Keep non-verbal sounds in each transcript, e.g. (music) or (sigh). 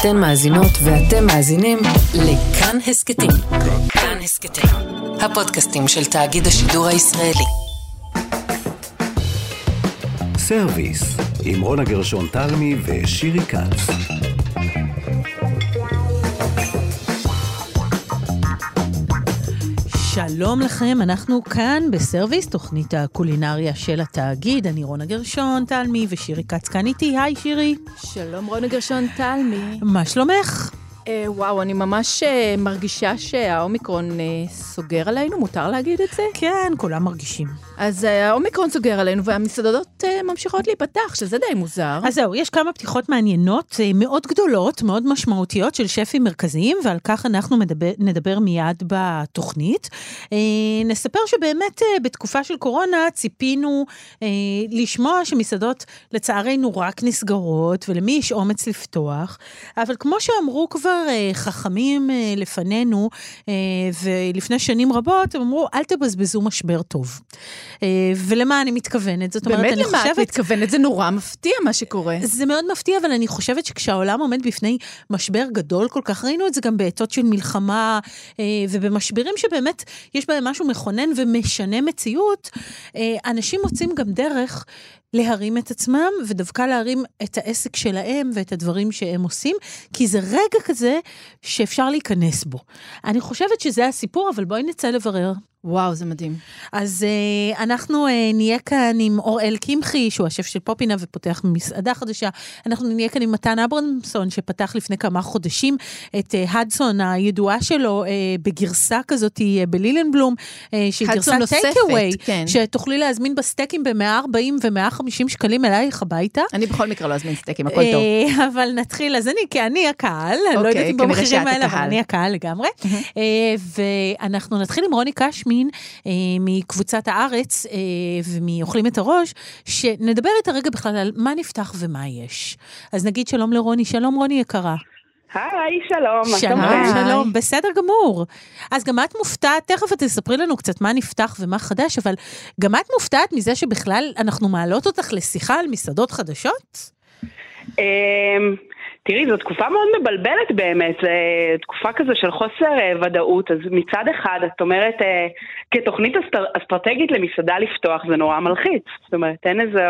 אתן מאזינות ואתם מאזינים לכאן הסכתים. כאן הסכתים, הפודקאסטים של תאגיד השידור הישראלי. סרוויס, עם רונה גרשון תלמי ושירי כץ. שלום לכם, אנחנו כאן בסרוויס, תוכנית הקולינריה של התאגיד. אני רונה גרשון, תלמי, ושירי כץ כאן איתי. היי, שירי. שלום, רונה גרשון, תלמי. מה שלומך? אה, וואו, אני ממש אה, מרגישה שהאומיקרון אה, סוגר עלינו, מותר להגיד את זה? כן, כולם מרגישים. אז אה, האומיקרון סוגר עלינו והמסעדות אה, ממשיכות להיפתח, שזה די מוזר. אז זהו, יש כמה פתיחות מעניינות, אה, מאוד גדולות, מאוד משמעותיות של שפים מרכזיים, ועל כך אנחנו מדבר, נדבר מיד בתוכנית. נספר שבאמת בתקופה של קורונה ציפינו לשמוע שמסעדות לצערנו רק נסגרות, ולמי יש אומץ לפתוח, אבל כמו שאמרו כבר חכמים לפנינו, ולפני שנים רבות, הם אמרו, אל תבזבזו משבר טוב. אה, ולמה אני מתכוונת? זאת אומרת, באמת אני למה את חושבת... מתכוונת? זה נורא מפתיע מה שקורה. זה מאוד מפתיע, אבל אני חושבת שכשהעולם עומד בפני משבר גדול כל כך, ראינו את זה גם בעתות של מלחמה, אה, ובמשברים שבאמת יש בהם משהו מכונן ומשנה מציאות, אה, אנשים מוצאים גם דרך להרים את עצמם, ודווקא להרים את העסק שלהם ואת הדברים שהם עושים, כי זה רגע כזה שאפשר להיכנס בו. אני חושבת שזה הסיפור, אבל בואי נצא לברר. וואו, זה מדהים. אז uh, אנחנו uh, נהיה כאן עם אוראל קמחי, שהוא השף של פופינה ופותח מסעדה חדשה. אנחנו נהיה כאן עם מתן אברמסון, שפתח לפני כמה חודשים את uh, הדסון הידועה שלו uh, בגרסה כזאת uh, בלילנבלום, uh, שהיא גרסת טייק-אווי, כן. שתוכלי להזמין בסטייקים ב-140 ו-150 שקלים אלייך הביתה. אני בכל מקרה לא אזמין סטייקים, הכל טוב. אה, אבל נתחיל, אז אני, כי אני הקהל, אני לא אוקיי, יודעת אם במחירים האלה, אבל. אני הקהל לגמרי. אה, ואנחנו נתחיל עם רוני קשמין אה, מקבוצת הארץ ומאוכלים את הראש, שנדבר איתה רגע בכלל על מה נפתח ומה יש. אז נגיד שלום לרוני, שלום רוני יקרה. היי, שלום, מה שלום. שלום, בסדר גמור. אז גם את מופתעת, תכף את תספרי לנו קצת מה נפתח ומה חדש, אבל גם את מופתעת מזה שבכלל אנחנו מעלות אותך לשיחה על מסעדות חדשות? תראי, זו תקופה מאוד מבלבלת באמת, זו תקופה כזו של חוסר אה, ודאות, אז מצד אחד, את אומרת, אה, כתוכנית אסטר- אסטרטגית למסעדה לפתוח, זה נורא מלחיץ. זאת אומרת, אין איזה...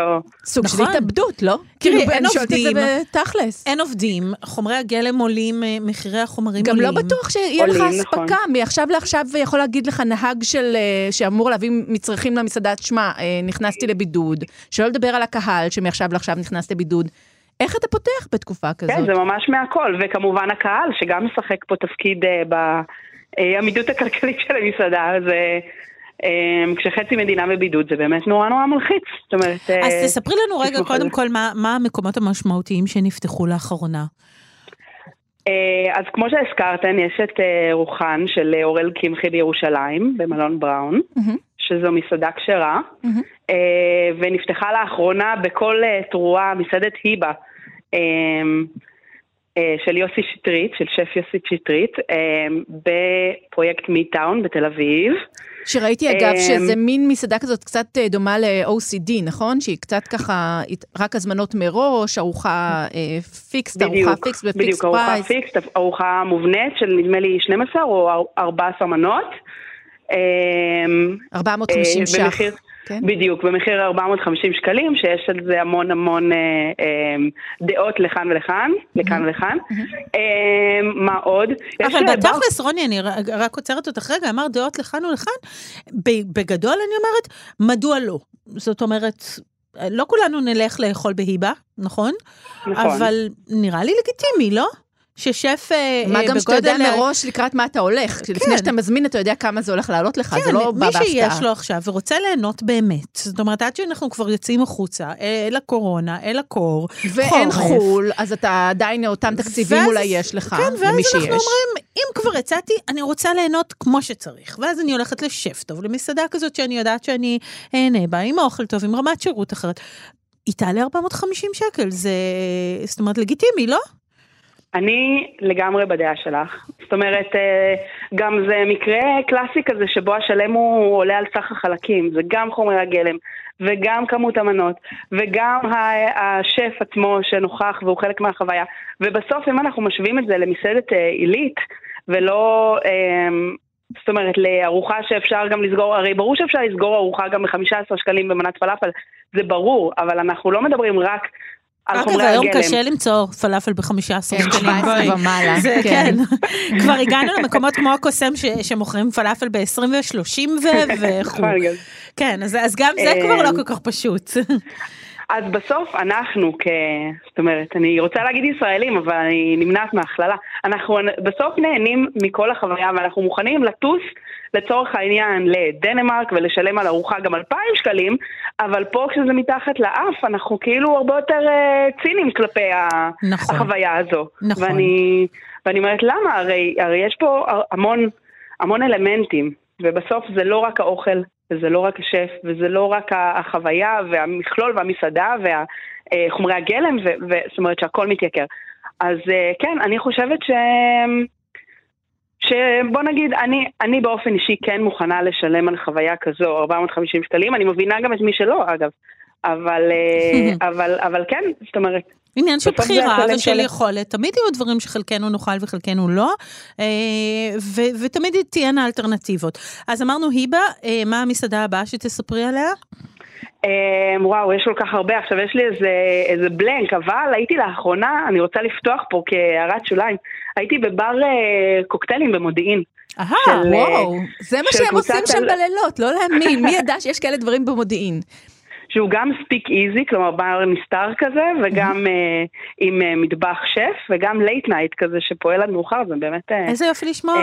סוג של נכון. התאבדות, לא? תראי, כאילו, אין עובדים. בתכלס. אין עובדים, חומרי הגלם עולים, אה, מחירי החומרים גם עולים. לא בטוח שיהיה לך עולים, נכון. אספקה, מעכשיו לעכשיו יכול להגיד לך נהג של, שאמור להביא מצרכים למסעדה, שמע, נכנסתי לבידוד, שלא לדבר על הקהל שמעכשיו לעכשיו נכנס לבידוד. איך אתה פותח בתקופה כזאת? כן, זה ממש מהכל, וכמובן הקהל, שגם משחק פה תפקיד אה, בעמידות הכלכלית של המסעדה, אז אה, אה, כשחצי מדינה בבידוד זה באמת נורא נורא מלחיץ. זאת אומרת... אה, אז תספרי לנו רגע, קודם זה. כל, מה, מה המקומות המשמעותיים שנפתחו לאחרונה. אה, אז כמו שהזכרתן, יש את אה, רוחן של אה, אורל קמחי בירושלים, במלון בראון, מהמם. שזו מסעדה כשרה. אה, ונפתחה לאחרונה בכל אה, תרועה מסעדת היבה. אה, של יוסי שטרית, של שף יוסי שטרית, בפרויקט מיטאון בתל אביב. שראיתי אגב שזה מין מסעדה כזאת קצת דומה ל-OCD, נכון? שהיא קצת ככה, רק הזמנות מראש, ארוחה fixed, ארוחה fixed ב fix בדיוק, ארוחה price. fixed, ארוחה מובנית של נדמה לי 12 או 14 מנות. אה, 450 אה, ש"ח. במחיר- כן? בדיוק, במחיר 450 שקלים, שיש על זה המון המון אה, אה, דעות לכאן ולכאן, לכאן ולכאן. אה, מה עוד? אבל אה, בר- בתכלס, רוני, אני רק עוצרת אותך רגע, אמרת דעות לכאן ולכאן. בגדול אני אומרת, מדוע לא? זאת אומרת, לא כולנו נלך לאכול בהיבה, נכון? נכון. אבל נראה לי לגיטימי, לא? ששף אה, מה אה, גם שאתה יודע בגודל ה- מראש לקראת מה אתה הולך. כן. לפני שאתה מזמין, אתה יודע כמה זה הולך לעלות לך, זה לא בא מי שיש בהפתעה. לו עכשיו ורוצה ליהנות באמת, זאת אומרת, עד שאנחנו כבר יוצאים החוצה, אל הקורונה, אל הקור, ואין חורף. חו"ל, אז אתה עדיין אותם תקציבים ואז- אולי יש לך, כן, ואז למי שיש. אנחנו אומרים, אם כבר יצאתי, אני רוצה ליהנות כמו שצריך. ואז אני הולכת לשף טוב, למסעדה כזאת שאני יודעת שאני אהנה בה, עם אוכל טוב, עם רמת שירות אחרת. היא תעלה 450 שקל, זה, זאת אומרת, לגיטימי, לא? אני לגמרי בדעה שלך. זאת אומרת, אה, גם זה מקרה קלאסי כזה שבו השלם הוא עולה על סך החלקים, זה גם חומרי הגלם, וגם כמות המנות, וגם השף עצמו שנוכח והוא חלק מהחוויה. ובסוף, אם אנחנו משווים את זה למסעדת אה, עילית, ולא... אה, זאת אומרת, לארוחה שאפשר גם לסגור, הרי ברור שאפשר לסגור ארוחה גם ב-15 שקלים במנת פלאפל, זה ברור, אבל אנחנו לא מדברים רק על אגב, חומרי היום הגלם. קשה למצוא פלאפל ב-15 כן, שקלים. 17 בואי. ומעלה, זה כן. כן. (laughs) כבר הגענו למקומות כמו הקוסם שמוכרים פלאפל ב-20 ו-30 (laughs) וכו'. כן, אז- אז גם זה אה, כבר לא כל כך פשוט. (laughs) אז בסוף אנחנו כ... זאת אומרת, אני רוצה להגיד ישראלים, אבל אני נמנעת מהכללה. אנחנו בסוף נהנים מכל החוויה ואנחנו מוכנים לטוס לצורך העניין לדנמרק ולשלם על ארוחה גם 2,000 שקלים, אבל פה כשזה מתחת לאף אנחנו כאילו הרבה יותר אה, ציניים כלפי. נכון. החוויה הזו. נכון. ואני, ואני אומרת למה? הרי, הרי יש פה המון, המון אלמנטים, ובסוף זה לא רק האוכל, וזה לא רק השף, וזה לא רק החוויה והמכלול והמסעדה והחומרי הגלם, ו- ו- זאת אומרת שהכל מתייקר. אז אה, כן, אני חושבת ש... שבוא נגיד, אני, אני באופן אישי כן מוכנה לשלם על חוויה כזו 450 שקלים, אני מבינה גם את מי שלא אגב, אבל, אה, (laughs) אבל, אבל כן, זאת אומרת, עניין של בחירה ושל. יכולת. תמיד יהיו דברים שחלקנו נאכל וחלקנו לא, אה, ו- ותמיד תהיינה אלטרנטיבות. אז אמרנו, היבה, אה, מה המסעדה הבאה שתספרי עליה? אמ, וואו, יש כל כך הרבה. עכשיו יש לי איזה, איזה בלנק, אבל הייתי לאחרונה, אני רוצה לפתוח פה כהערת שוליים, הייתי בבר אה, קוקטיילים במודיעין. אהה, אה, וואו, זה מה שהם עושים שם בלילות, לא להאמין. מי ידע שיש כאלה דברים במודיעין? שהוא גם speakeasy, כלומר בר נסתר כזה, וגם אה, עם אה, מטבח שף, וגם late night כזה שפועל עד מאוחר, זה באמת... אה, איזה יופי לשמוע.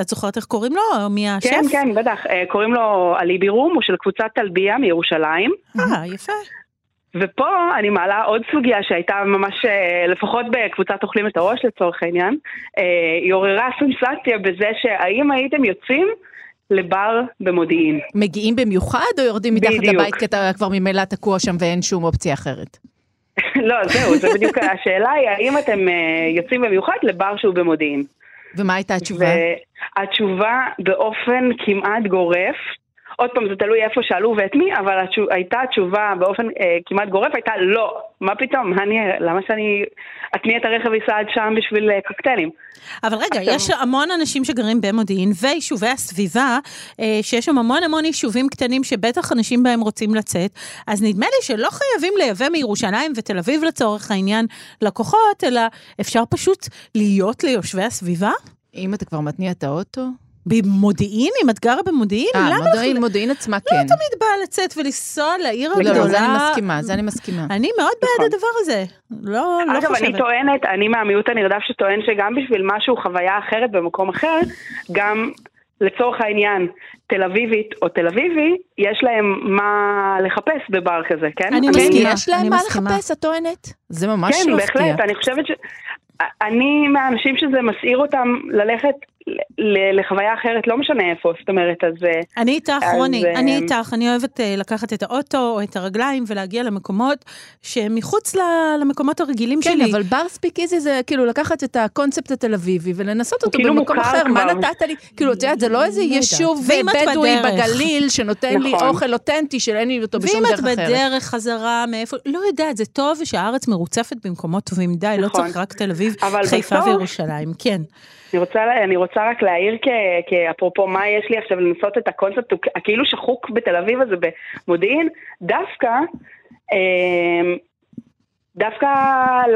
את זוכרת איך קוראים לו? מי השף? כן, כן, בטח. קוראים לו אליבי רום, הוא של קבוצת טלביה מירושלים. אה, יפה. ופה אני מעלה עוד סוגיה שהייתה ממש, לפחות בקבוצת אוכלים את הראש לצורך העניין, היא עוררה סנסציה בזה שהאם הייתם יוצאים לבר במודיעין. מגיעים במיוחד או יורדים מתחת בדיוק. לבית כי אתה כבר ממילא תקוע שם ואין שום אופציה אחרת? (laughs) לא, זהו, זה בדיוק (laughs) השאלה היא האם אתם אה, יוצאים במיוחד לבר שהוא במודיעין. ומה הייתה התשובה? והתשובה באופן כמעט גורף, עוד פעם זה תלוי איפה שאלו ואת מי, אבל התשוב, הייתה התשובה באופן אה, כמעט גורף, הייתה לא, מה פתאום, אני, למה שאני אתניע את הרכב וייסע עד שם בשביל אה, קוקטיילים? אבל רגע, עכשיו- יש המון אנשים שגרים במודיעין ויישובי הסביבה, אה, שיש שם המון המון יישובים קטנים שבטח אנשים בהם רוצים לצאת, אז נדמה לי שלא חייבים לייבא מירושלים ותל אביב לצורך העניין לקוחות, אלא אפשר פשוט להיות ליושבי הסביבה? אם אתה כבר מתניע את האוטו? במודיעין? אם את גרה במודיעין? אה, מודיעין, לך- מודיעין עצמה לא כן. תמיד באה לצאת ולנסוע לעיר לא, הגדולה. לא, זה אני מסכימה, זה אני מסכימה. אני מאוד בעד נכון. הדבר הזה. לא, לא אגב, חושבת. אני טוענת, אני מהמיעוט הנרדף שטוען שגם בשביל משהו, חוויה אחרת במקום אחר, גם לצורך העניין, תל אביבית או תל אביבי, יש להם מה לחפש בבר כזה, כן? אני כן, מסכימה, יש להם מה מסכימה. לחפש, את טוענת? זה ממש כן, מפתיע. בהחלט, אני חושבת ש... אני מהאנשים שזה מסעיר אותם ללכת לחוויה אחרת, לא משנה איפה, זאת אומרת, אז... אה, אני איתך, אז, רוני, אה, אני איתך, אני אוהבת אה, לקחת את האוטו או את הרגליים ולהגיע למקומות שהם מחוץ למקומות הרגילים כן, שלי. אבל בר ספיק איזי זה כאילו לקחת את הקונספט התל אביבי ולנסות אותו כאילו במקום אחר. מה כבר. נתת לי? כאילו, את יודעת, זה לא איזה לא. יישוב ואם את בדואי בדרך. בגליל שנותן לי נכון. אוכל אותנטי שאין לי אותו בשום ואם דרך את אחרת. בדרך חזרה מאיפה, לא יודעת, זה טוב שהארץ מרוצפת במקומות טובים, די, לא נכון. צריך רק תל אביב, אבל חיפה בסוף- וירושלים, כן. אני רוצה, אני רוצה רק להעיר כ- כאפרופו מה יש לי עכשיו לנסות את הקונספט הכאילו שחוק בתל אביב הזה במודיעין, דווקא, אה, דווקא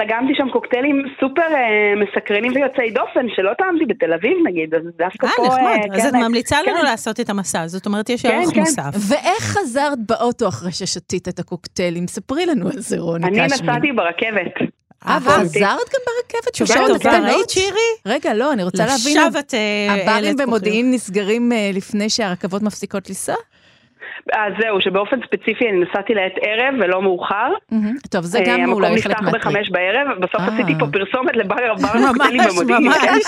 לגמתי שם קוקטיילים סופר אה, מסקרנים ויוצאי דופן שלא טעמתי בתל אביב נגיד, אז דווקא אה, פה... נחמד. אה, אז כן, את ממליצה לנו כן. לעשות את המסע, זאת אומרת, יש כן, ערך כן. מוסף. ואיך חזרת באוטו אחרי ששתית את הקוקטיילים? ספרי לנו על זה, רוני אני קשמין. נסעתי ברכבת. אה, וחזרת גם ברכבת בשעות הקטנות? שירי? רגע, לא, אני רוצה להבין, לשווא את אה, הברים במודיעין נסגרים אה, לפני שהרכבות מפסיקות לנסוע? אז זהו, שבאופן ספציפי אני נסעתי לעת ערב ולא מאוחר. טוב, זה אה, גם אולי חלק המקום נפתח מהטריק. בחמש בערב, בסוף אה. עשיתי פה פרסומת לבר (laughs) בר ממש, הקוקטיילים במודיעין. ממש.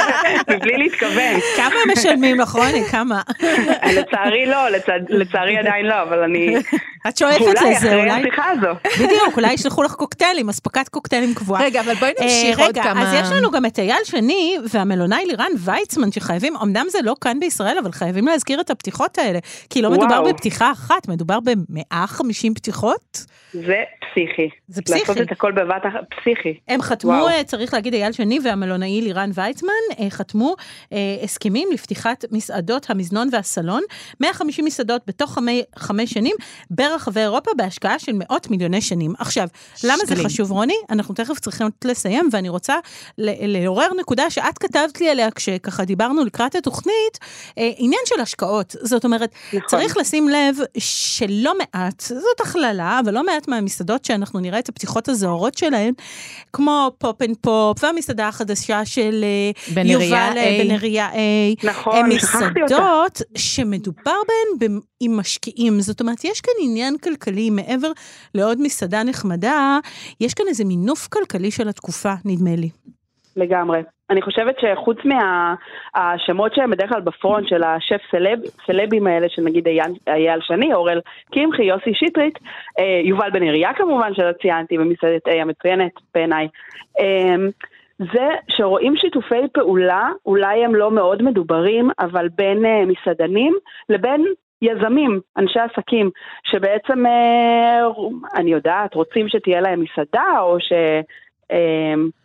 (laughs) מבלי להתכוון. כמה משלמים לך, רוני? כמה? לצערי לא, לצערי עדיין לא, אבל אני... (laughs) את שואפת אולי לזה, אחרי אולי? השיחה הזו. בדיוק, אולי ישלחו לך קוקטיילים, אספקת קוקטיילים קבועה. רגע, אבל בואי אה, נמשיך עוד רגע, כמה... אז יש לנו גם את אייל שני והמלונאי לירן ויצמן שחייבים, אמנם זה לא כאן בישראל, אבל חייבים להזכיר את הפתיחות האלה. כי לא מדובר וואו. בפתיחה אחת, מדובר ב-150 פתיחות. זה פסיכי. זה פסיכי. לעשות את הכל בבת אחת, פסיכי. הם חתמו, וואו. אה, צריך להגיד, אייל שני והמלונאי לירן ויצמן, אה, חתמו אה, הסכמים לפתיחת מסעדות המזנון והסלון, 150 מסעדות בתוך חמי, חמש שנים ברחבי אירופה בהשקעה של מאות מיליוני שנים. עכשיו, למה זה שקלים. חשוב, רוני? אנחנו תכף צריכים לסיים, ואני רוצה לעורר נקודה שאת כתבת לי עליה כשככה דיברנו לקראת התוכנית, אה, עניין של השקעות. זאת אומרת, נכון. צריך לשים לב שלא מעט, זאת הכללה, אבל לא מעט מהמסעדות שאנחנו נראה את הפתיחות הזוהרות שלהן, כמו פופ אנד פופ, והמסעדה החדשה של אה, בנריה יובל אה, A. בנריה A, נכון, הן. מסעדות שמדובר בהן עם משקיעים. זאת אומרת, יש כאן עניין כלכלי, מעבר לעוד מסעדה נחמדה, יש כאן איזה מינוף כלכלי של התקופה, נדמה לי. לגמרי. אני חושבת שחוץ מהשמות שהם בדרך כלל בפרונט של השף סלב, סלבים האלה, של נגיד אייל, שני, אורל קמחי, יוסי שטרית, אה, יובל בן עירייה כמובן, שלא ציינתי, במסעדת A המצוינת בעיניי. אה, זה שרואים שיתופי פעולה, אולי הם לא מאוד מדוברים, אבל בין אה, מסעדנים לבין יזמים, אנשי עסקים, שבעצם, אה, אני יודעת, רוצים שתהיה להם מסעדה, או ש... אה,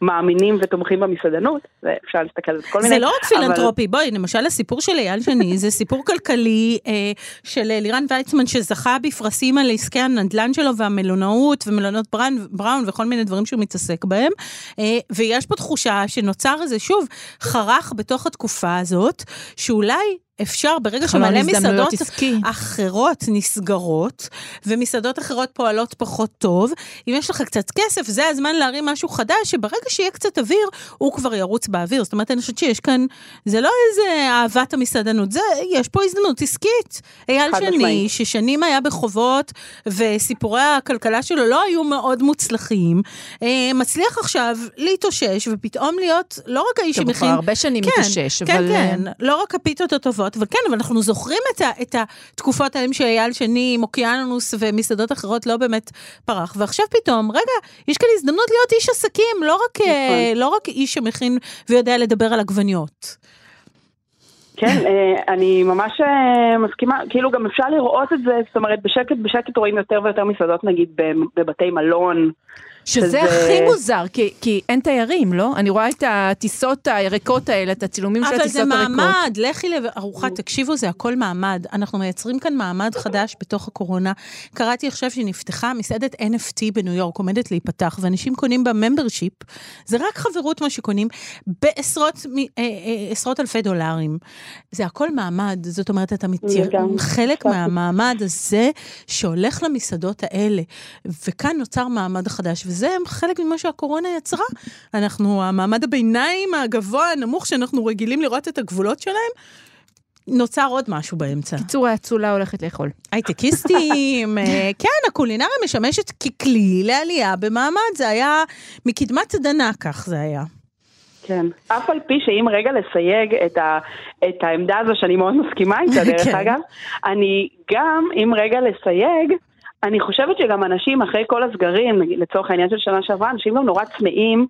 מאמינים ותומכים במסעדנות, ואפשר להסתכל על כל מיני. זה לא רק פילנטרופי, בואי, למשל הסיפור של אייל שני, זה סיפור כלכלי אה, של אה, לירן ויצמן שזכה בפרסים על עסקי הנדל"ן שלו והמלונאות ומלונות בראון, בראון וכל מיני דברים שהוא מתעסק בהם, אה, ויש פה תחושה שנוצר איזה, שוב, חרך בתוך התקופה הזאת, שאולי אפשר, ברגע שמלא מסעדות עסקי. אחרות נסגרות, ומסעדות אחרות פועלות פחות טוב, אם יש לך קצת כסף, זה הזמן להרים משהו חדש, שברגע שיהיה קצת אוויר, הוא כבר ירוץ באוויר. זאת אומרת, אני חושבת שיש כאן, זה לא איזה אהבת המסעדנות, זה, יש פה הזדמנות עסקית. אייל שני, משמעית. ששנים היה בחובות, וסיפורי הכלכלה שלו לא היו מאוד מוצלחים, אה, מצליח עכשיו להתאושש, ופתאום להיות לא רק האיש טוב, הוא כבר שמכין... הרבה שנים כן, מתאושש, כן, אבל... כן, לא רק הפיתות הטובות, אבל כן, אבל אנחנו זוכרים את, ה, את התקופות האלה שאייל שני עם אוקיינוס ומסעדות אחרות לא באמת פרח, ועכשיו פתאום, רגע, יש כאן הזדמנות להיות איש עסקים, לא רק, אה, לא רק איש שמכין ויודע לדבר על עגבניות. כן, אה, אני ממש אה, מסכימה, כאילו גם אפשר לראות את זה, זאת אומרת, בשקט בשקט רואים יותר ויותר מסעדות נגיד בבתי מלון. שזה שזה- הכי מוזר, כי, כי אין תיירים, לא? אני רואה את הטיסות הריקות האלה, את הצילומים של אבל זה הטיסות הריקות. מעמד, לכי לארוחה, תקשיבו, זה הכל מעמד. אנחנו מייצרים כאן מעמד חדש בתוך הקורונה. קראתי עכשיו שנפתחה מסעדת NFT בניו יורק, עומדת להיפתח, ואנשים קונים בה ממברשיפ. זה רק חברות מה שקונים, בעשרות אה, אה, עשרות אלפי דולרים. זה הכל מעמד, זאת אומרת, אתה מתיר... חלק מהמעמד הזה שהולך למסעדות האלה. וכאן נוצר מעמד חדש, וזה חלק ממה שהקורונה יצרה. אנחנו, המעמד הביניים הגבוה, הנמוך, שאנחנו רגילים לראות את הגבולות שלהם, נוצר עוד משהו באמצע. קיצור, האצולה הולכת לאכול. הייטקיסטים, (laughs) אה, כן, הקולינריה משמשת ככלי לעלייה במעמד, זה היה מקדמת דנא, כך זה היה. כן. אף על פי שאם רגע לסייג את, ה, את העמדה הזו שאני מאוד מסכימה איתה, דרך (laughs) כן. אגב, אני גם, אם רגע לסייג, אני חושבת שגם אנשים אחרי כל הסגרים, לצורך העניין של שנה שעברה, אנשים גם נורא צמאים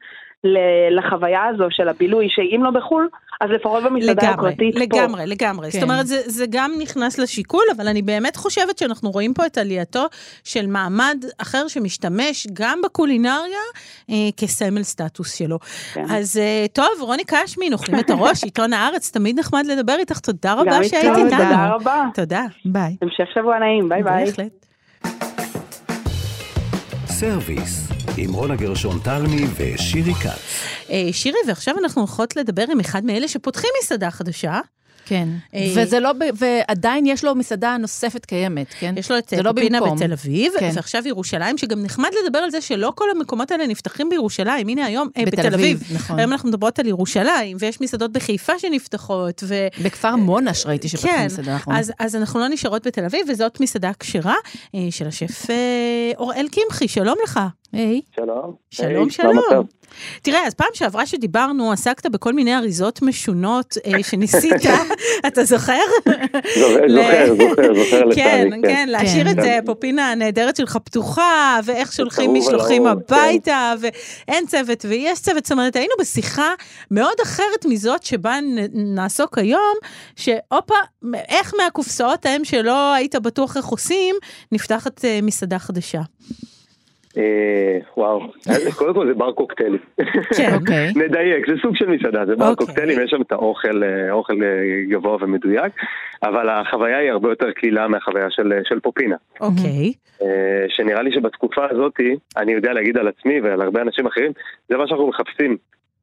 לחוויה הזו של הבילוי, שאם לא בחו"ל, אז לפחות במסעדה לגמרי, הפרטית פה. לגמרי, לגמרי. כן. זאת אומרת, זה, זה גם נכנס לשיקול, אבל אני באמת חושבת שאנחנו רואים פה את עלייתו של מעמד אחר שמשתמש גם בקולינריה אה, כסמל סטטוס שלו. כן. אז אה, טוב, רוני קשמין, אוכלים את הראש, (laughs) עיתון הארץ, תמיד נחמד לדבר איתך, תודה רבה שהיית איתנו. תודה רבה. תודה. ביי. המשך שבוע נעים, ביי ביי. בהחלט. סרוויס, עם רונה גרשון תלמי ושירי כץ. אה, שירי, ועכשיו אנחנו הולכות לדבר עם אחד מאלה שפותחים מסעדה חדשה. כן, אה, וזה לא, ב- ועדיין יש לו מסעדה נוספת קיימת, כן? יש לו את זה לא פופינה במקום. בתל אביב, כן. ועכשיו ירושלים, שגם נחמד לדבר על זה שלא כל המקומות האלה נפתחים בירושלים. הנה היום, אה, בתל בתל אביב. נכון. היום אנחנו מדברות על ירושלים, ויש מסעדות בחיפה שנפתחות, ו... בכפר מונש ראיתי שפתחו כן, מסעדה האחרונה. אז, אז אנחנו לא נשארות בתל אביב, וזאת מסעדה כשרה אה, של השף אה, אוראל קמחי, שלום לך. היי, שלום. שלום, שלום. תראה, אז פעם שעברה שדיברנו, עסקת בכל מיני אריזות משונות אה, שניסית, (laughs) אתה זוכר? זוכר, זוכר, זוכר, (laughs) כן, לצערי, כן, להשאיר כן. את אה, פופינה הנהדרת שלך פתוחה, ואיך שולחים משלוחים הביתה, ואין צוות ויש צוות. זאת אומרת, היינו בשיחה מאוד אחרת מזאת שבה נעסוק היום, שהופה, איך מהקופסאות ההם שלא היית בטוח איך עושים, נפתחת אה, מסעדה חדשה. אה, וואו, (laughs) קודם כל זה בר קוקטיילים. כן. אוקיי. (laughs) נדייק, זה סוג של מסעדה, זה בר אוקיי. קוקטיילים, יש שם את האוכל, אה, אוכל אה, גבוה ומדויק, אבל החוויה היא הרבה יותר קלילה מהחוויה של, של פופינה. אוקיי. אה, שנראה לי שבתקופה הזאת, אני יודע להגיד על עצמי ועל הרבה אנשים אחרים, זה מה שאנחנו מחפשים.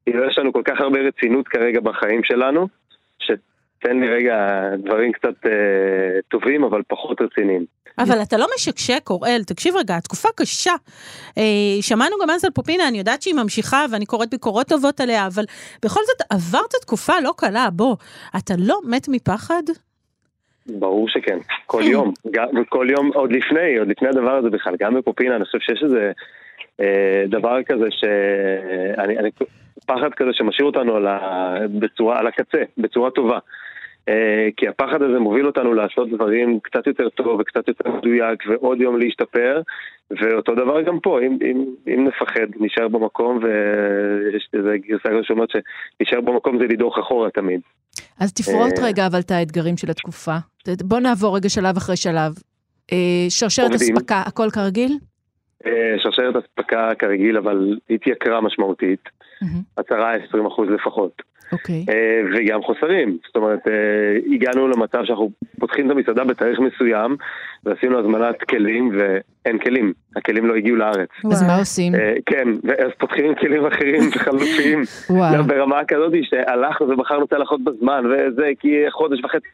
כאילו יש לנו כל כך הרבה רצינות כרגע בחיים שלנו, שתן לי רגע דברים קצת אה, טובים אבל פחות רציניים. אבל אתה לא משקשק, אוראל, תקשיב רגע, התקופה קשה. אה, שמענו גם אז על פופינה, אני יודעת שהיא ממשיכה ואני קוראת ביקורות טובות עליה, אבל בכל זאת עברת תקופה לא קלה, בוא, אתה לא מת מפחד? ברור שכן, כל יום, גם, כל יום, עוד לפני, עוד לפני הדבר הזה בכלל, גם בפופינה, אני חושב שיש איזה אה, דבר כזה ש... אני, אני, פחד כזה שמשאיר אותנו על, ה, בצורה, על הקצה, בצורה טובה. אה, כי הפחד הזה מוביל אותנו לעשות דברים קצת יותר טוב וקצת יותר מדויק ועוד יום להשתפר ואותו דבר גם פה, אם, אם, אם נפחד, נשאר במקום ויש איזה גרסה שאומרת שנשאר במקום זה לדרוך אחורה תמיד. אז תפרוט אה. רגע אבל את האתגרים של התקופה. בוא נעבור רגע שלב אחרי שלב. אה, שרשרת. אספקה, הכל כרגיל? אה, שרשרת אספקה כרגיל, אבל התייקרה משמעותית, מהמם. 10-20% לפחות. אוקיי. אה, וגם חוסרים, זאת אומרת, אה, הגענו למצב שאנחנו פותחים את המסעדה בתאריך מסוים, ועשינו הזמנת כלים, ואין כלים, הכלים לא הגיעו לארץ. אז מה עושים? כן, ואז פותחים עם כלים אחרים (laughs) חלופיים, וואו. ברמה כזאת שהלכנו ובחרנו צלחות בזמן, וזה כי חודש וחצי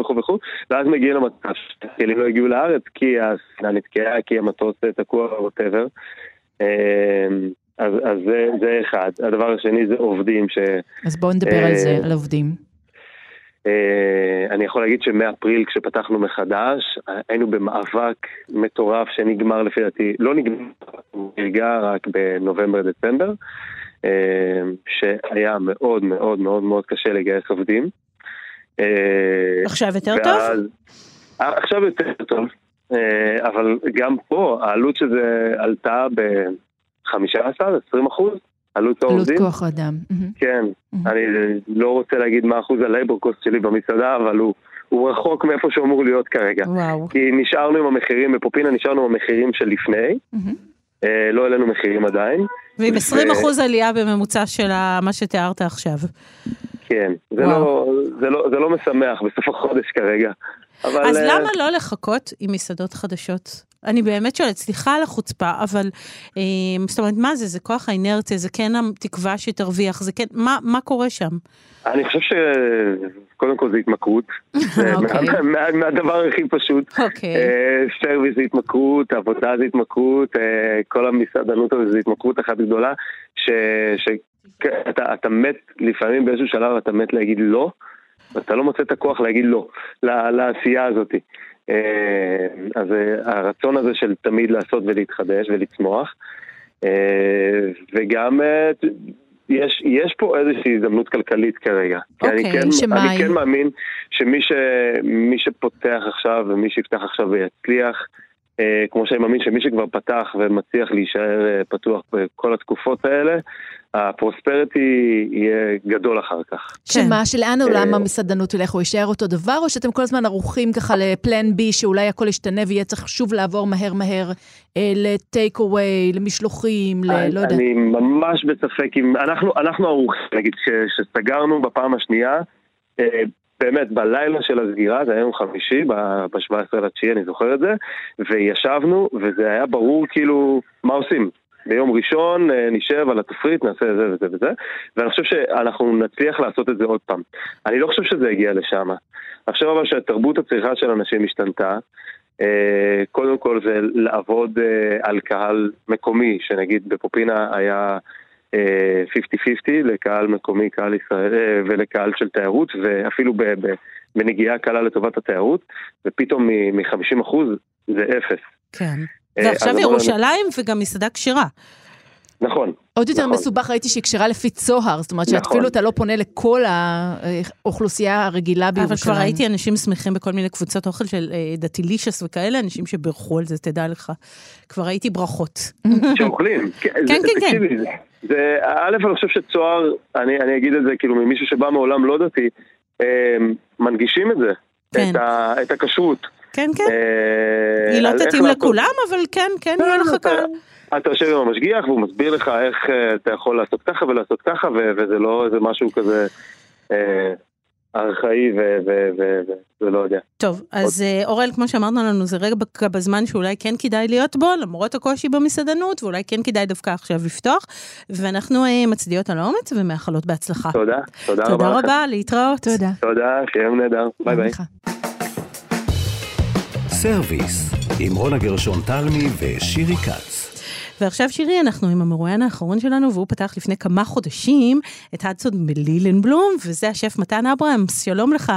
וכו' וכו', ואז מגיעים למצב שהכלים לא הגיעו לארץ, כי הספינה נתקעה, כי המטוס תקוע, ווטאבר. אז, אז זה, זה אחד. הדבר השני זה עובדים, ש... אז בואו נדבר על זה, אה, על עובדים. אה, אני יכול להגיד שמאפריל כשפתחנו מחדש, היינו במאבק מטורף שנגמר לפי דעתי, לא נגמר, נרגע רק בנובמבר-דצמבר, אה, שהיה מאוד מאוד מאוד מאוד קשה לגייס עובדים. אה, עכשיו יותר טוב? ואז- אה, עכשיו יותר טוב, אה, אבל גם פה העלות של זה עלתה ב-15-20 אחוז, עלות עלות העובדים. כוח אדם. כן. אני לא רוצה להגיד מה אחוז הלייבור קוסט שלי במסעדה, אבל הוא, הוא רחוק מאיפה שהוא אמור להיות כרגע. וואו. כי נשארנו עם המחירים, בפופינה נשארנו עם המחירים של לפני, מהמם. אה, לא העלינו מחירים עדיין. ועם ו- 20 אחוז עלייה בממוצע של מה שתיארת עכשיו. כן, זה וואו. לא, זה, לא, זה לא משמח בסוף החודש כרגע. אבל... אז אה, למה לא לחכות עם מסעדות חדשות? אני באמת שואלת, סליחה על החוצפה, אבל אה, זאת אומרת, מה זה? זה כוח האינרציה, זה כן התקווה שתרוויח, זה כן, מה, מה קורה שם? אני חושב שקודם כל זה התמכרות. זה (laughs) אוקיי. מה- מה- מהדבר הכי פשוט. אוקיי. אה, סרוויס זה התמכרות, עבודה זה התמכרות, אה, כל המסעדנות הזאת זה התמכרות אחת גדולה, שאתה אתה מת, לפעמים באיזשהו שלב אתה מת להגיד לא, ואתה לא מוצא את הכוח להגיד לא ל- לעשייה הזאת. אה, אז אה, הרצון הזה של תמיד לעשות ולהתחדש ולצמוח, אה, וגם יש, יש פה איזושהי הזדמנות כלכלית כרגע. כי אני אוקיי, כן, שמה אני? כן מאמין שמי ש, שפותח עכשיו ומי שיפתח עכשיו ויצליח, כמו שאני מאמין שמי שכבר פתח ומצליח להישאר פתוח בכל התקופות האלה, הפרוספריטי יהיה גדול אחר כך. שמה, שלאן עולם אה, המסעדנות ילך? הוא יישאר אותו דבר, או שאתם כל הזמן ערוכים ככה לפלן בי, שאולי הכל ישתנה ויהיה צריך שוב לעבור מהר מהר אה, לטייק אווי, למשלוחים, ל... לא יודעת. אני ממש בספק אם... אנחנו, אנחנו ערוכים, נגיד, כשסגרנו בפעם השנייה, אה, באמת, בלילה של הסגירה, זה היה יום חמישי, ב-17 לתשיעי, אני זוכר את זה, וישבנו, וזה היה ברור כאילו מה עושים. ביום ראשון אה, נשב על התפריט, נעשה זה וזה וזה, ואני חושב שאנחנו נצליח לעשות את זה עוד פעם. אני לא חושב שזה יגיע לשם. עכשיו אבל שתרבות הצריכה של אנשים השתנתה, אה, קודם כל זה לעבוד אה, על קהל מקומי, שנגיד בפופינה היה אה, 50-50 לקהל מקומי, קהל ישראל ולקהל של תיירות, ואפילו בנגיעה קלה לטובת התיירות, ופתאום מ-50% זה אפס. כן. ועכשיו ירושלים וגם מסעדה כשרה. נכון. עוד יותר נכון. מסובך ראיתי שהיא כשרה לפי צוהר, זאת אומרת נכון. שאפילו אתה לא פונה לכל האוכלוסייה הרגילה בירושלים. אבל כבר ראיתי אנשים שמחים בכל מיני קבוצות אוכל של אה, דתילישס וכאלה, אנשים שבירכו על זה, תדע לך. כבר ראיתי ברכות. שאוכלים. (laughs) כן, כן, כן. תקשיבי, זה- א', אני חושב שצוהר, אני, אני אגיד את זה כאילו ממישהו שבא מעולם לא דתי, אה, מנגישים את זה, כן. את, ה, את הכשרות. כן, כן. אה, היא לא תתאים לכולם, אבל כן, כן, יהיה לך אתה- קהל. אתה יושב עם המשגיח והוא מסביר לך איך אה, אתה יכול לעשות ככה ולעשות ככה, ו- וזה לא איזה משהו כזה אה, ארכאי ו- ו- ו- ו- ולא יודע. טוב, אז אה, אורל, כמו שאמרנו לנו, זה רגע בזמן שאולי כן כדאי להיות בו, למרות הקושי במסעדנות, ואולי כן כדאי דווקא עכשיו לפתוח, ואנחנו אה, מצדיעות על האומץ ומאחלות בהצלחה. תודה, תודה רבה תודה לכם. רבה, להתראות. תודה. תודה, שיהיה נהדר, ביי ביי. סרוויס, עם רונה גרשון תלמי ושירי כץ. ועכשיו שירי, אנחנו עם המרואיין האחרון שלנו, והוא פתח לפני כמה חודשים את הדסון בלילנבלום, וזה השף מתן אברהמס, שלום לך.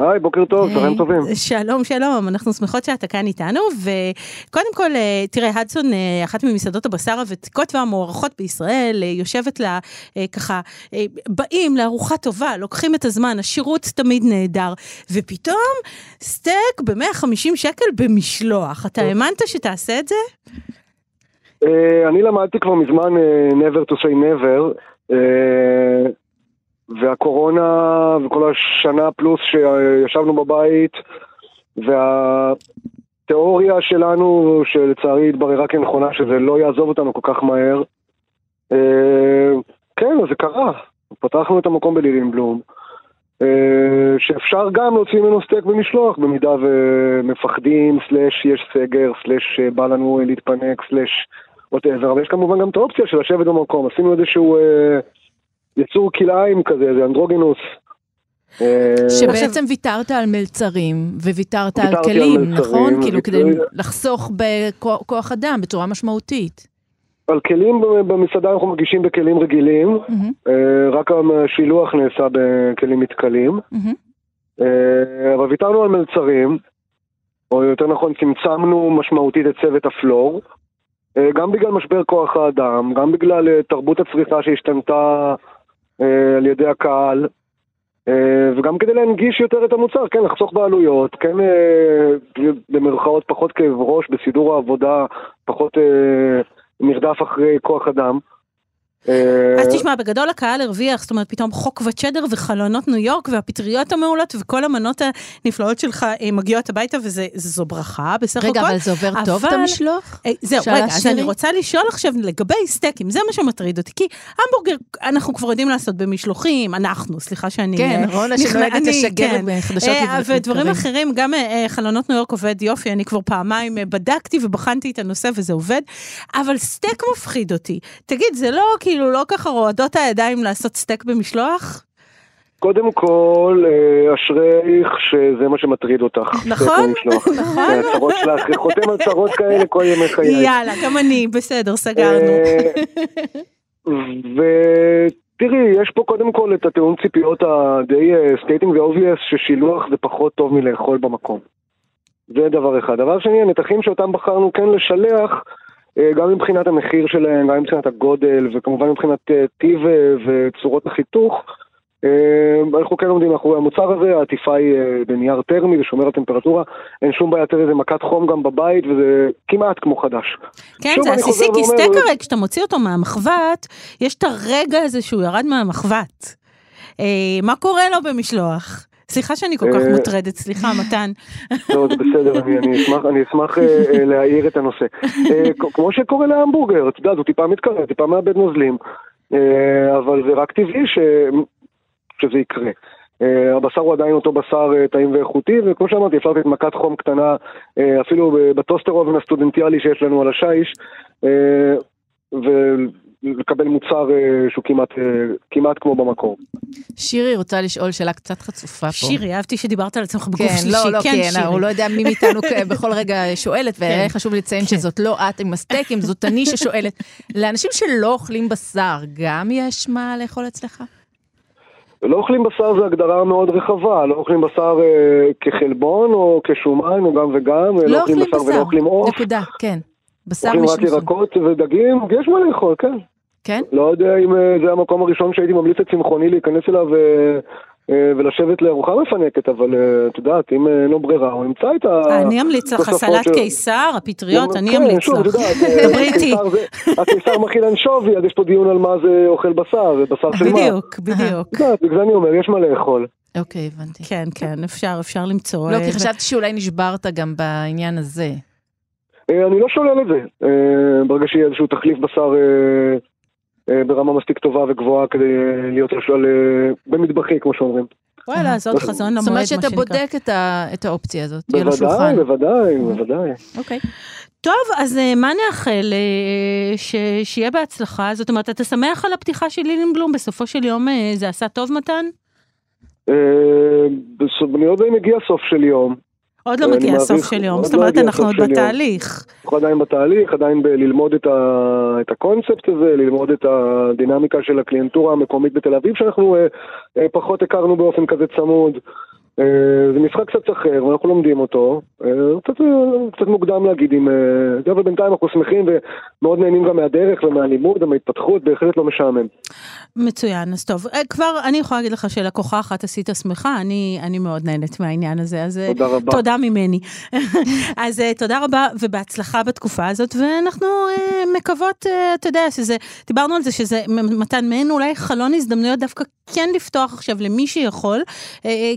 היי, בוקר טוב, צהריים טובים. שלום, שלום, אנחנו שמחות שאתה כאן איתנו, וקודם כל, אה, תראה, הדסון, אה, אחת ממסעדות הבשר הוותיקות והמוערכות בישראל, אה, יושבת לה ככה, באים לארוחה טובה, לוקחים את הזמן, השירות תמיד נהדר, ופתאום סטייק ב-150 שקל במשלוח. אתה האמנת שתעשה את זה? אני למדתי כבר מזמן never to say never, והקורונה וכל השנה פלוס שישבנו בבית, והתיאוריה שלנו, שלצערי התבררה כנכונה, שזה לא יעזוב אותנו כל כך מהר, אה, כן, זה קרה. פתחנו את המקום בלילנבלום. אה, שאפשר גם להוציא ממנו סטייק במשלוח במידה ומפחדים, slash יש סגר, slash אה, בא לנו להתפנק, slash whatever, אבל יש כמובן גם את האופציה של לשבת במקום. עשינו איזשהו אה, יצור כלאיים כזה, איזה אנדרוגינוס. שבעצם ויתרת על מלצרים, וויתרת על ויתרתי על כלים, מלצרים, נכון? כאילו כדי לחסוך בכוח אדם בצורה משמעותית. על כלים במסעדה אנחנו מגישים בכלים רגילים, אה, רק השילוח נעשה בכלים מתכלים. אה, אבל ויתרנו על מלצרים, או יותר נכון צמצמנו משמעותית את צוות הפלור, אה, גם בגלל משבר כוח האדם, גם בגלל תרבות הצריכה שהשתנתה על ידי הקהל, אה, וגם כדי להנגיש יותר את המוצר, כן, לחסוך בעלויות, כן, אה, במרכאות פחות כאב ראש בסידור העבודה, פחות אה, מרדף אחרי כוח אדם. אה, אז תשמע, בגדול הקהל הרוויח, זאת אומרת, פתאום חוק וצ'דר וחלונות ניו יורק והפטריות המעולות וכל המנות הנפלאות שלך אה, מגיעות הביתה וזו ברכה בסך הכל. רגע, אבל זה עובר טוב את המשלוח? אה, זהו, רגע, אז? אני רוצה לשאול עכשיו לגבי סטייקים, זה מה שמטריד אותי, כי המבורגר אנחנו כבר יודעים לעשות במשלוחים, אנחנו, סליחה שאני... כן, רונה שנוהגת לשגר כן. בחדשות אה, לבקרים. ודברים אחרים, גם חלונות ניו יורק עובד יופי, אני כבר פעמיים בדקתי ובחנתי את הנושא וזה עובד, אבל סטייק מפחיד אותי. תגיד, זה לא כאילו לא ככה רועדות הידיים לעשות סטייק במשלוח? קודם כל, אה, אשרייך שזה מה שמטריד אותך. נכון. (laughs) נכון. כן, הצהרות שלך, חותם על צרות כאלה כל ימי חיי. יאללה, גם אני, בסדר, סגרנו. אה, ותראי, יש פה קודם כל את התיאום ציפיות הדי stating the obvious ששילוח זה פחות טוב מלאכול במקום. זה דבר אחד. דבר שני, הנתחים שאותם בחרנו כן לשלח, אה, גם מבחינת המחיר שלהם, גם מבחינת הגודל, וכמובן מבחינת אה, טיב אה, וצורות החיתוך, אה, אנחנו כן עומדים מאחורי המוצר הזה, העטיפה היא אה, בנייר תרמי, זה שומר על טמפרטורה, אין שום בעיה יותר איזה מכת חום גם בבית, וזה כמעט כמו חדש. כן, זה עסיסי, חוזר כי ואומר- סטייק הרי כשאתה מוציא אותו מהמחבת, יש את הרגע הזה שהוא ירד מהמחבת. אה, מה קורה לו במשלוח? סליחה שאני כל כך אה, מוטרדת, סליחה, מתן. לא, זה בסדר, אני, אשמח, אה, אה, להעיר את הנושא. כמו שקורה להמבורגר, אתה יודע, הוא טיפה מתקרב, טיפה מאבד נוזלים, אבל זה רק טבעי. שזה יקרה. הבשר הוא עדיין אותו בשר טעים ואיכותי, וכמו שאמרתי, אפשר לתת מכת חום קטנה, אפילו בטוסטר אובן הסטודנטיאלי שיש לנו על השיש. ולקבל מוצר אה, שהוא כמעט, אה, כמעט כמו במקור. שירי רוצה לשאול שאלה קצת חצופה פה. שירי, אהבתי שדיברת על עצמך בגוף כן, שלישי. לא, לא, כן, כן, שירי. הוא לא יודע מי מאיתנו בכל רגע שואלת, והיה חשוב לציין שזאת לא את עם הסטייקים, זאת אני ששואלת. לאנשים שלא אוכלים בשר, גם יש מה לאכול אצלך? לא אוכלים בשר זה הגדרה מאוד רחבה, לא אוכלים בשר אה, כחלבון או כשומן או גם וגם, אה, לא אוכלים בשר ולא אוכלים עוף, נקודה, כן. בשר אוכלים רק ירקות ודגים, יש מה לאכול, כן. כן? לא יודע אם אה, זה המקום הראשון שהייתי ממליץ לצמחוני להיכנס אליו אה, אה, ולשבת לארוחה מפנקת, אבל את יודעת, אם אין לו ברירה, הוא ימצא את ה... אני אמליץ לך, סלט קיסר, הפטריות, אני כן, אמליץ לך. יודעת, (laughs) דברי איתי. הקיסר מכיל אנשובי, אז יש פה דיון על מה זה אוכל בשר, זה בשר של מה. בדיוק, בדיוק. את יודעת, בגלל זה אני אומר, יש מה לאכול. אוקיי, הבנתי. כן, כן, אפשר, אפשר למצוא. לא, כי חשבתי שאולי נשברת גם בעניין הזה. אה, אני לא שולל את זה. אה, ברגע שיהיה איזשהו תחליף בשר אה, ברמה מספיק טובה וגבוהה כדי להיות למשל במטבחי, כמו שאומרים. וואלה, זאת חזון למועד, זאת אומרת מה שאתה שנקרא. בודק את האופציה הזאת, תהיה לו שולחן. בוודאי, בוודאי. אוקיי. טוב, אז מה נאחל? ש- שיהיה בהצלחה. זאת אומרת, אתה שמח על הפתיחה של לילינבלום? בסופו של יום זה עשה טוב, מתן? אני לא יודע אם הגיע סוף של יום. עוד לא מגיע סוף מעריך- של יום, זאת לא אומרת, אנחנו עוד. בתהליך. אנחנו עדיין בתהליך, עדיין בללמוד את, ה, את הקונספט הזה, ללמוד את הדינמיקה של הקליינטורה המקומית בתל אביב, שאנחנו אה, אה, פחות הכרנו באופן כזה צמוד. אה, זה משחק קצת אחר, ואנחנו לומדים אותו. אה, קצת, אה, קצת מוקדם להגיד אם... זה, אבל בינתיים אנחנו שמחים ומאוד נהנים גם מהדרך ומהלימוד ומההתפתחות, בהחלט לא משעמם. מצוין, אז טוב. כבר, אני יכולה להגיד לך שלקוחה אחת עשית שמחה, אני, אני מאוד נהנית מהעניין הזה, אז תודה רבה. תודה ממני. (laughs) אז תודה רבה ובהצלחה בתקופה הזאת, ואנחנו מקוות, אתה יודע, שזה, דיברנו על זה שזה מתן מעין אולי חלון הזדמנויות דווקא כן לפתוח עכשיו למי שיכול,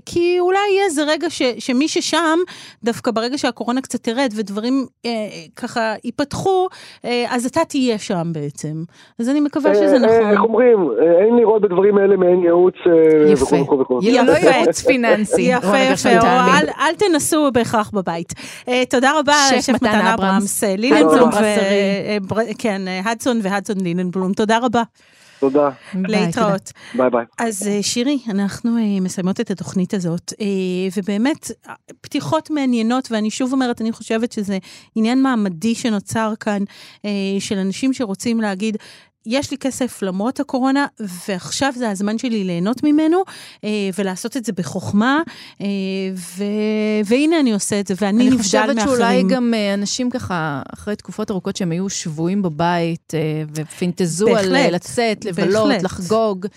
כי אולי יהיה איזה רגע ש, שמי ששם, דווקא ברגע שהקורונה קצת תרד ודברים אה, ככה ייפתחו, אה, אז אתה תהיה שם בעצם. אז אני מקווה שזה אה, אה, נכון. איך אומרים, אה, אין לראות בדברים האלה מעין ייעוץ אה. וכו' וכו'. לא יפה. ייעוץ פיננסי. יפה, יפה. אל, אל תנסו בהכרח בבית. אה, תודה רבה, שף שף מתן מתן אברהמס. אה, ליננבלום. אה, כן, אה, הדסון והדסון ליננבלום, תודה רבה, תודה, להתראות. ביי ביי. אז אה, שירי, אנחנו אה, מסיימות את התוכנית הזאת, אה, ובאמת, פתיחות מעניינות, ואני שוב אומרת, אני חושבת שזה עניין מעמדי שנוצר כאן, של אנשים שרוצים להגיד, יש לי כסף למרות הקורונה, ועכשיו זה הזמן שלי ליהנות ממנו, אה, ולעשות את זה בחוכמה, אה, ו... והנה אני עושה את זה, ואני אני נבדל חושבת מאחרים. שאולי גם אה, אנשים ככה, אחרי תקופות ארוכות שהם היו שבויים בבית, ופינטזו על בהחלט, אה, לצאת, לבלות, בהחלט. לחגוג,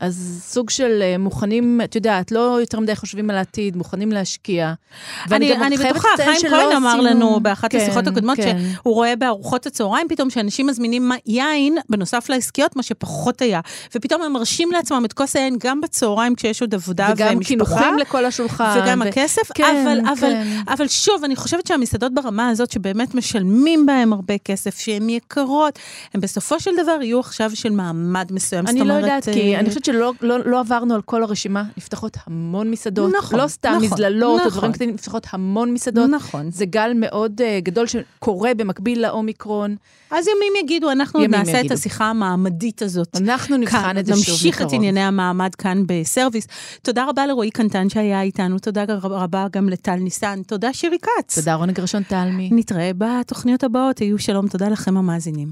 אז סוג של אה, מוכנים, את יודעת, לא יותר מדי חושבים על העתיד, מוכנים להשקיע. אני, אני בטוחה, חיים כהן אמר לנו באחת כן, השיחות הקודמות, כן. שהוא רואה בארוחות הצהריים פתאום שאנשים מזמינים יין, בנוסף לעסקיות, מה שפחות היה. ופתאום הם מרשים לעצמם את כוס היין גם בצהריים כשיש עוד עבודה וגם ומשפחה. קינוחים לכל השולחן. וגם ו- הכסף, כן, אבל, אבל, כן. אבל שוב, אני חושבת שהמסעדות ברמה הזאת, שבאמת משלמים בהם הרבה כסף, שהן יקרות, הם בסופו של דבר יהיו עכשיו של מעמד מסוים. אני לא יודעת, כי אה, אני חושבת שלא לא, לא עברנו על כל הרשימה, נפתחות המון מסעדות. נכון, לא סתם נכון, מזללות או נכון. דברים קטנים, נפתחות המון מסעדות. נכון. זה גל מאוד uh, גדול שקורה במקביל לאומיקרון. אז ימים יגידו, אנחנו ימים נעשה את יגידו. השיחה המעמדית הזאת. אנחנו נבחן כאן, את זה שוב נמשיך את. ענייני המעמד כאן בסרוויס. תודה רבה לרועי קנטן שהיה איתנו, תודה רבה גם לטל ניסן, תודה שירי כץ. תודה רונה גרשון תלמי. נתראה בתוכניות הבאות, היו שלום, תודה לכם המאזינים.